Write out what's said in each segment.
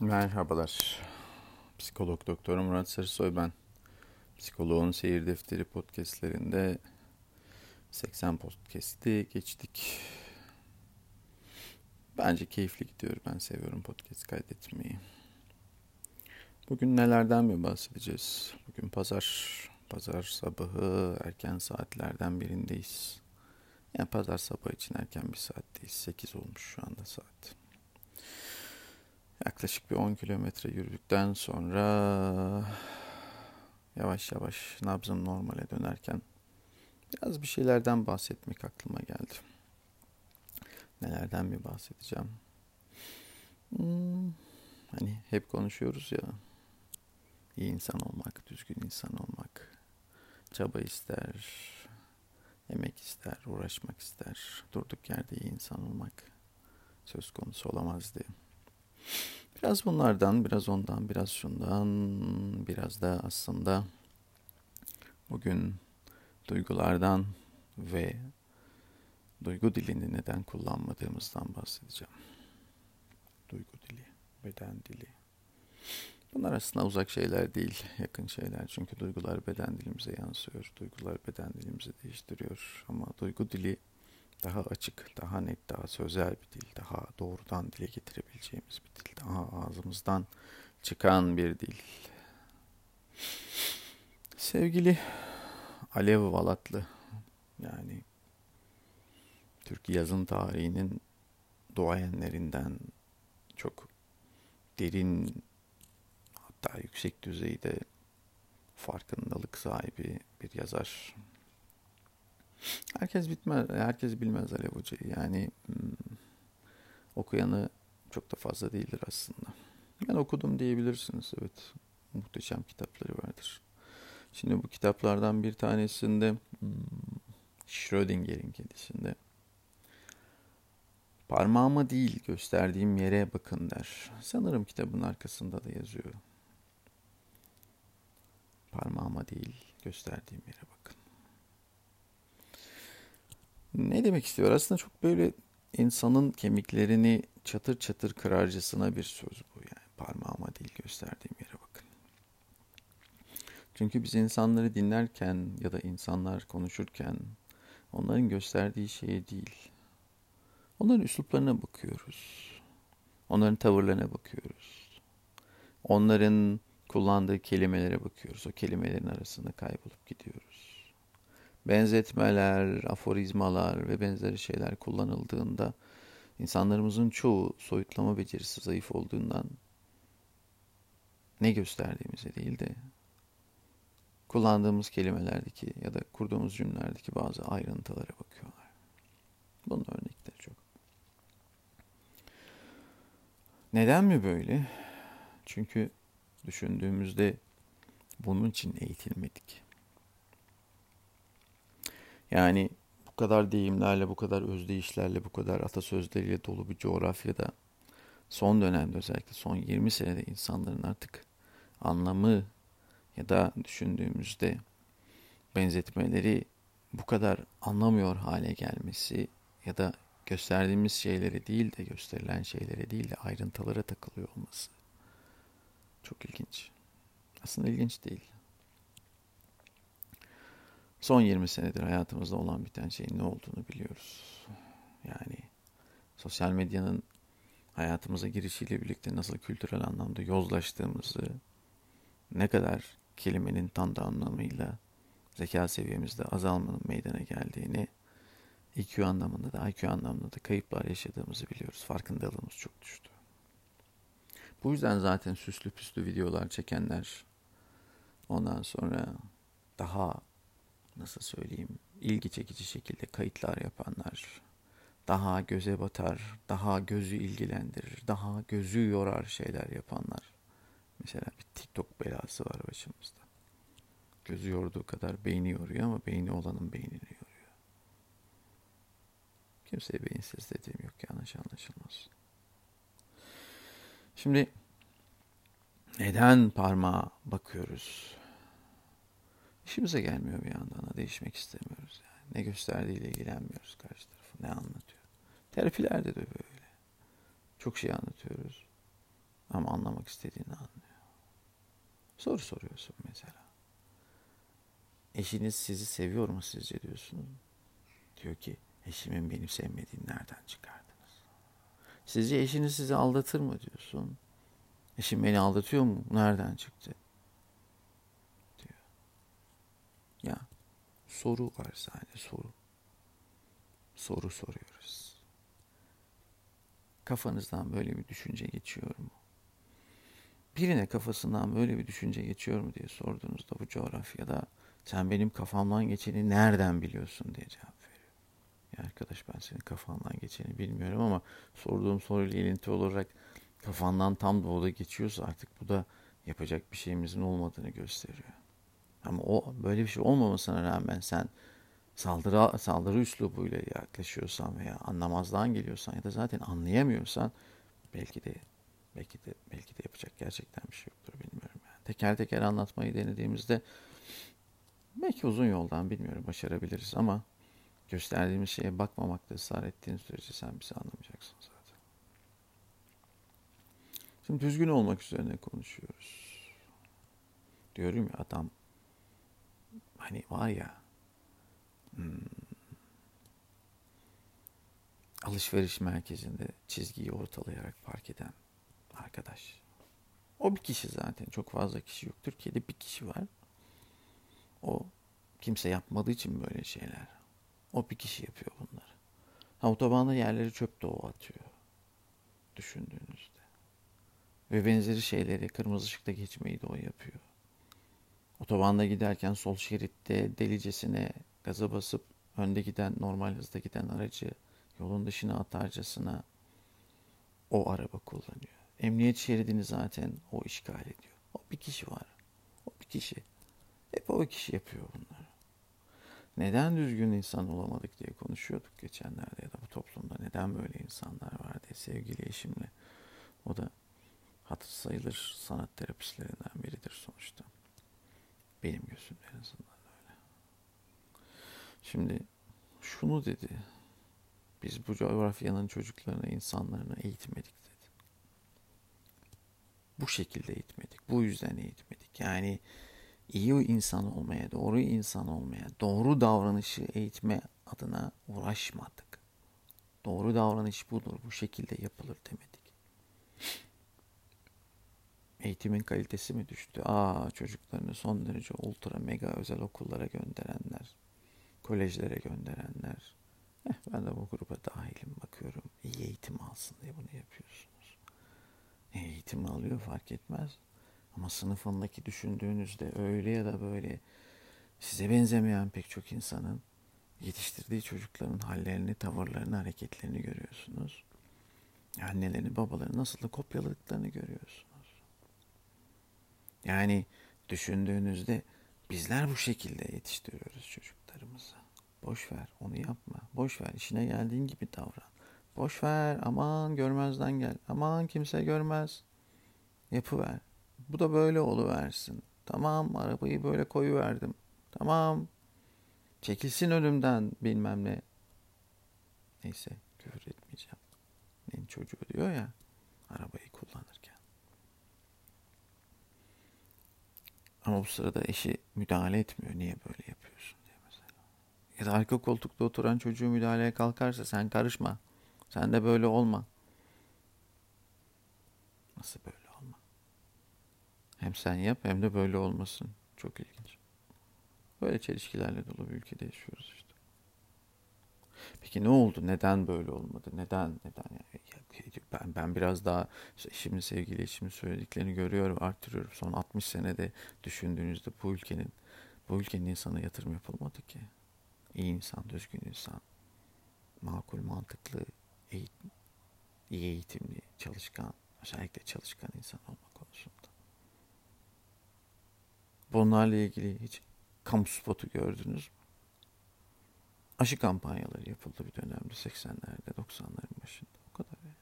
Merhabalar. Psikolog Doktor Murat Sarısoy ben. Psikoloğun Seyir Defteri podcastlerinde 80 podcast'i geçtik. Bence keyifli gidiyor. Ben seviyorum podcast kaydetmeyi. Bugün nelerden mi bahsedeceğiz? Bugün pazar. Pazar sabahı erken saatlerden birindeyiz. Yani pazar sabahı için erken bir saatteyiz. 8 olmuş şu anda saat. Yaklaşık bir 10 kilometre yürüdükten sonra yavaş yavaş nabzım normale dönerken biraz bir şeylerden bahsetmek aklıma geldi. Nelerden mi bahsedeceğim? Hmm, hani hep konuşuyoruz ya. İyi insan olmak, düzgün insan olmak. Çaba ister, emek ister, uğraşmak ister. Durduk yerde iyi insan olmak söz konusu olamaz diye. Biraz bunlardan, biraz ondan, biraz şundan, biraz da aslında bugün duygulardan ve duygu dilini neden kullanmadığımızdan bahsedeceğim. Duygu dili, beden dili. Bunlar aslında uzak şeyler değil, yakın şeyler. Çünkü duygular beden dilimize yansıyor. Duygular beden dilimizi değiştiriyor. Ama duygu dili daha açık, daha net, daha sözel bir dil, daha doğrudan dile getirebileceğimiz bir dil, daha ağzımızdan çıkan bir dil. Sevgili Alev Valatlı, yani Türk yazın tarihinin duayenlerinden çok derin hatta yüksek düzeyde farkındalık sahibi bir yazar. Herkes bitmez, herkes bilmez Alev Hoca'yı. Yani hmm, okuyanı çok da fazla değildir aslında. Ben okudum diyebilirsiniz. Evet, muhteşem kitapları vardır. Şimdi bu kitaplardan bir tanesinde hmm, Schrödinger'in kedisinde parmağıma değil gösterdiğim yere bakın der. Sanırım kitabın arkasında da yazıyor. Parmağıma değil gösterdiğim yere bakın. Ne demek istiyor? Aslında çok böyle insanın kemiklerini çatır çatır kırarcasına bir söz bu yani. Parmağıma değil gösterdiğim yere bakın. Çünkü biz insanları dinlerken ya da insanlar konuşurken onların gösterdiği şeye değil. Onların üsluplarına bakıyoruz. Onların tavırlarına bakıyoruz. Onların kullandığı kelimelere bakıyoruz. O kelimelerin arasında kaybolup gidiyoruz benzetmeler, aforizmalar ve benzeri şeyler kullanıldığında insanlarımızın çoğu soyutlama becerisi zayıf olduğundan ne gösterdiğimize değil de kullandığımız kelimelerdeki ya da kurduğumuz cümlelerdeki bazı ayrıntılara bakıyorlar. Bunun örnekleri çok. Neden mi böyle? Çünkü düşündüğümüzde bunun için eğitilmedik. Yani bu kadar deyimlerle, bu kadar özdeyişlerle, bu kadar atasözleriyle dolu bir coğrafyada son dönemde özellikle son 20 senede insanların artık anlamı ya da düşündüğümüzde benzetmeleri bu kadar anlamıyor hale gelmesi ya da gösterdiğimiz şeylere değil de gösterilen şeylere değil de ayrıntılara takılıyor olması çok ilginç. Aslında ilginç değil son 20 senedir hayatımızda olan biten şeyin ne olduğunu biliyoruz. Yani sosyal medyanın hayatımıza girişiyle birlikte nasıl kültürel anlamda yozlaştığımızı, ne kadar kelimenin tam da anlamıyla zeka seviyemizde azalmanın meydana geldiğini, IQ anlamında da IQ anlamında da kayıplar yaşadığımızı biliyoruz. Farkındalığımız çok düştü. Bu yüzden zaten süslü püslü videolar çekenler ondan sonra daha nasıl söyleyeyim ilgi çekici şekilde kayıtlar yapanlar daha göze batar, daha gözü ilgilendirir, daha gözü yorar şeyler yapanlar. Mesela bir TikTok belası var başımızda. Gözü yorduğu kadar beyni yoruyor ama beyni olanın beynini yoruyor. Kimseye beyinsiz dediğim yok yanlış anlaşılmaz. Şimdi neden parmağa bakıyoruz? İşimize gelmiyor bir yandan da değişmek istemiyoruz. Yani. Ne gösterdiğiyle ilgilenmiyoruz karşı tarafı. Ne anlatıyor. Terapilerde de böyle. Çok şey anlatıyoruz. Ama anlamak istediğini anlıyor. Soru soruyorsun mesela. Eşiniz sizi seviyor mu sizce diyorsunuz. Diyor ki eşimin beni sevmediğini nereden çıkardınız? Sizce eşiniz sizi aldatır mı diyorsun. Eşim beni aldatıyor mu? Nereden çıktı? Diyor. Ya soru var sadece soru. Soru soruyoruz. Kafanızdan böyle bir düşünce geçiyor mu? Birine kafasından böyle bir düşünce geçiyor mu diye sorduğunuzda bu coğrafyada sen benim kafamdan geçeni nereden biliyorsun diye cevap veriyor. Ya arkadaş ben senin kafandan geçeni bilmiyorum ama sorduğum soruyla ilinti olarak kafandan tam doğuda geçiyorsa artık bu da yapacak bir şeyimizin olmadığını gösteriyor. Ama o böyle bir şey olmamasına rağmen sen saldırı saldırı üslubuyla yaklaşıyorsan veya anlamazdan geliyorsan ya da zaten anlayamıyorsan belki de belki de belki de yapacak gerçekten bir şey yoktur bilmiyorum yani. Teker teker anlatmayı denediğimizde belki uzun yoldan bilmiyorum başarabiliriz ama gösterdiğimiz şeye bakmamakta ısrar ettiğin sürece sen bizi anlamayacaksın zaten. Şimdi düzgün olmak üzerine konuşuyoruz. Diyorum ya adam hani var ya hmm, alışveriş merkezinde çizgiyi ortalayarak park eden arkadaş. O bir kişi zaten. Çok fazla kişi yok. Türkiye'de bir kişi var. O kimse yapmadığı için böyle şeyler. O bir kişi yapıyor bunları. Ha, otobanda yerleri çöp de o atıyor. Düşündüğünüzde. Ve benzeri şeyleri kırmızı ışıkta geçmeyi de o yapıyor. Otobanda giderken sol şeritte delicesine gaza basıp önde giden normal hızda giden aracı yolun dışına atarcasına o araba kullanıyor. Emniyet şeridini zaten o işgal ediyor. O bir kişi var. O bir kişi. Hep o kişi yapıyor bunları. Neden düzgün insan olamadık diye konuşuyorduk geçenlerde ya da bu toplumda neden böyle insanlar var diye sevgili eşimle. O da hatır sayılır sanat terapistlerinden biridir sonuçta. Benim gözümde en azından öyle. Şimdi şunu dedi. Biz bu coğrafyanın çocuklarını, insanlarını eğitmedik dedi. Bu şekilde eğitmedik. Bu yüzden eğitmedik. Yani iyi insan olmaya, doğru insan olmaya, doğru davranışı eğitme adına uğraşmadık. Doğru davranış budur, bu şekilde yapılır demedik. Eğitimin kalitesi mi düştü? Aa çocuklarını son derece ultra mega özel okullara gönderenler, kolejlere gönderenler. Eh, ben de bu gruba dahilim bakıyorum. İyi eğitim alsın diye bunu yapıyorsunuz. Eğitim alıyor fark etmez. Ama sınıfındaki düşündüğünüzde öyle ya da böyle size benzemeyen pek çok insanın yetiştirdiği çocukların hallerini, tavırlarını, hareketlerini görüyorsunuz. Annelerini, babalarını nasıl da kopyaladıklarını görüyorsunuz. Yani düşündüğünüzde bizler bu şekilde yetiştiriyoruz çocuklarımızı. Boş ver, onu yapma. Boş ver, işine geldiğin gibi davran. Boş ver, aman görmezden gel. Aman kimse görmez. Yapıver. Bu da böyle oluversin. Tamam, arabayı böyle koyuverdim. Tamam. Çekilsin önümden bilmem ne. Neyse, küfür etmeyeceğim. Neyin çocuğu diyor ya, arabayı Ama bu sırada eşi müdahale etmiyor. Niye böyle yapıyorsun diye mesela. Ya da arka koltukta oturan çocuğu müdahaleye kalkarsa sen karışma. Sen de böyle olma. Nasıl böyle olma? Hem sen yap hem de böyle olmasın. Çok ilginç. Böyle çelişkilerle dolu bir ülkede yaşıyoruz işte. Peki ne oldu? Neden böyle olmadı? Neden? Neden? Ben, ben biraz daha işte eşimin sevgili eşimin söylediklerini görüyorum, arttırıyorum. Son 60 senede düşündüğünüzde bu ülkenin bu ülkenin insana yatırım yapılmadı ki. İyi insan, düzgün insan, makul, mantıklı, eğitim, iyi eğitimli, çalışkan, özellikle çalışkan insan olma konusunda. Bunlarla ilgili hiç kamu spotu gördünüz mü? Aşı kampanyaları yapıldı bir dönemde 80'lerde 90'ların başında. O kadar yani.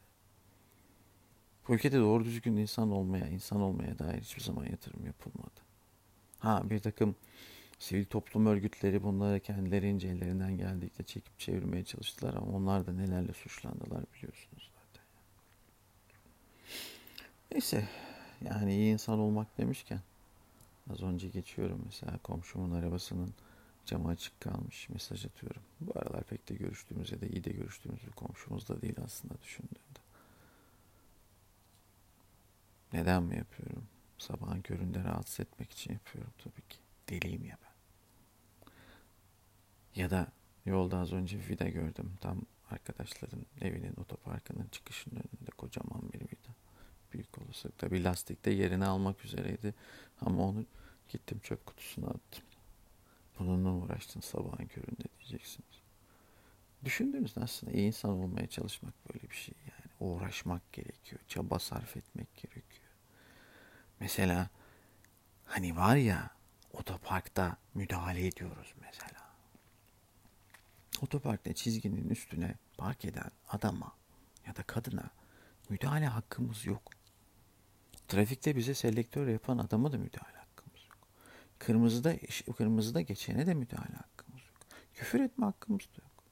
Bu ülkede doğru düzgün insan olmaya, insan olmaya dair hiçbir zaman yatırım yapılmadı. Ha bir takım sivil toplum örgütleri bunları kendilerince ellerinden geldikçe çekip çevirmeye çalıştılar ama onlar da nelerle suçlandılar biliyorsunuz zaten. Neyse yani iyi insan olmak demişken az önce geçiyorum mesela komşumun arabasının camı açık kalmış mesaj atıyorum. Bu aralar pek de görüştüğümüz ya da iyi de görüştüğümüz bir komşumuz da değil aslında düşündüğümde. Neden mi yapıyorum? Sabahın köründe rahatsız etmek için yapıyorum tabii ki. Deliyim ya ben. Ya da yolda az önce vida gördüm. Tam arkadaşların evinin otoparkının çıkışının önünde kocaman bir vida. Büyük olasılıkla bir lastik de yerini almak üzereydi. Ama onu gittim çöp kutusuna attım. Uğraştın sabahın köründe diyeceksiniz. Düşündüğünüzde aslında iyi insan olmaya çalışmak böyle bir şey yani. Uğraşmak gerekiyor. Çaba sarf etmek gerekiyor. Mesela hani var ya otoparkta müdahale ediyoruz mesela. Otoparkta çizginin üstüne park eden adama ya da kadına müdahale hakkımız yok. Trafikte bize selektör yapan adama da müdahale. Kırmızıda kırmızıda geçene de müdahale hakkımız yok. Küfür etme hakkımız da yok.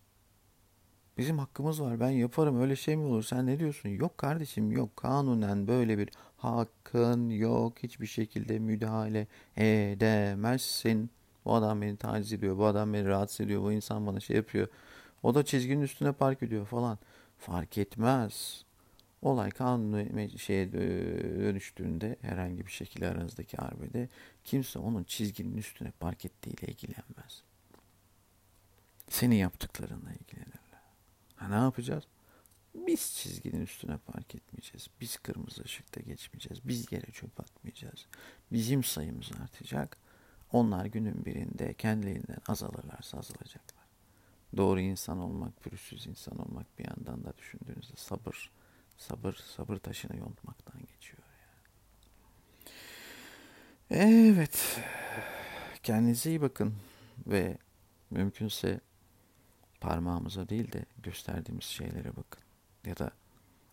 Bizim hakkımız var. Ben yaparım. Öyle şey mi olur? Sen ne diyorsun? Yok kardeşim yok. Kanunen böyle bir hakkın yok. Hiçbir şekilde müdahale edemezsin. Bu adam beni taciz ediyor. Bu adam beni rahatsız ediyor. Bu insan bana şey yapıyor. O da çizginin üstüne park ediyor falan. Fark etmez. Olay kanunu şeye dönüştüğünde herhangi bir şekilde aranızdaki arbede kimse onun çizginin üstüne park ettiğiyle ilgilenmez. Senin yaptıklarınla ilgilenirler. Ha, ne yapacağız? Biz çizginin üstüne park etmeyeceğiz. Biz kırmızı ışıkta geçmeyeceğiz. Biz yere çöp atmayacağız. Bizim sayımız artacak. Onlar günün birinde kendilerinden azalırlarsa azalacaklar. Doğru insan olmak, pürüzsüz insan olmak bir yandan da düşündüğünüzde sabır, sabır, sabır taşını yontmaktan geçiyor. Evet, kendinize iyi bakın ve mümkünse parmağımıza değil de gösterdiğimiz şeylere bakın. Ya da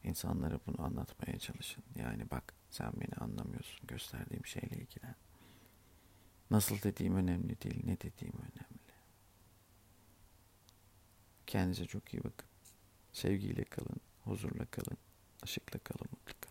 insanlara bunu anlatmaya çalışın. Yani bak sen beni anlamıyorsun. Gösterdiğim şeyle ilgilen. Nasıl dediğim önemli değil, ne dediğim önemli. Kendinize çok iyi bakın. Sevgiyle kalın, huzurla kalın, ışıkla kalın, mutlu kalın.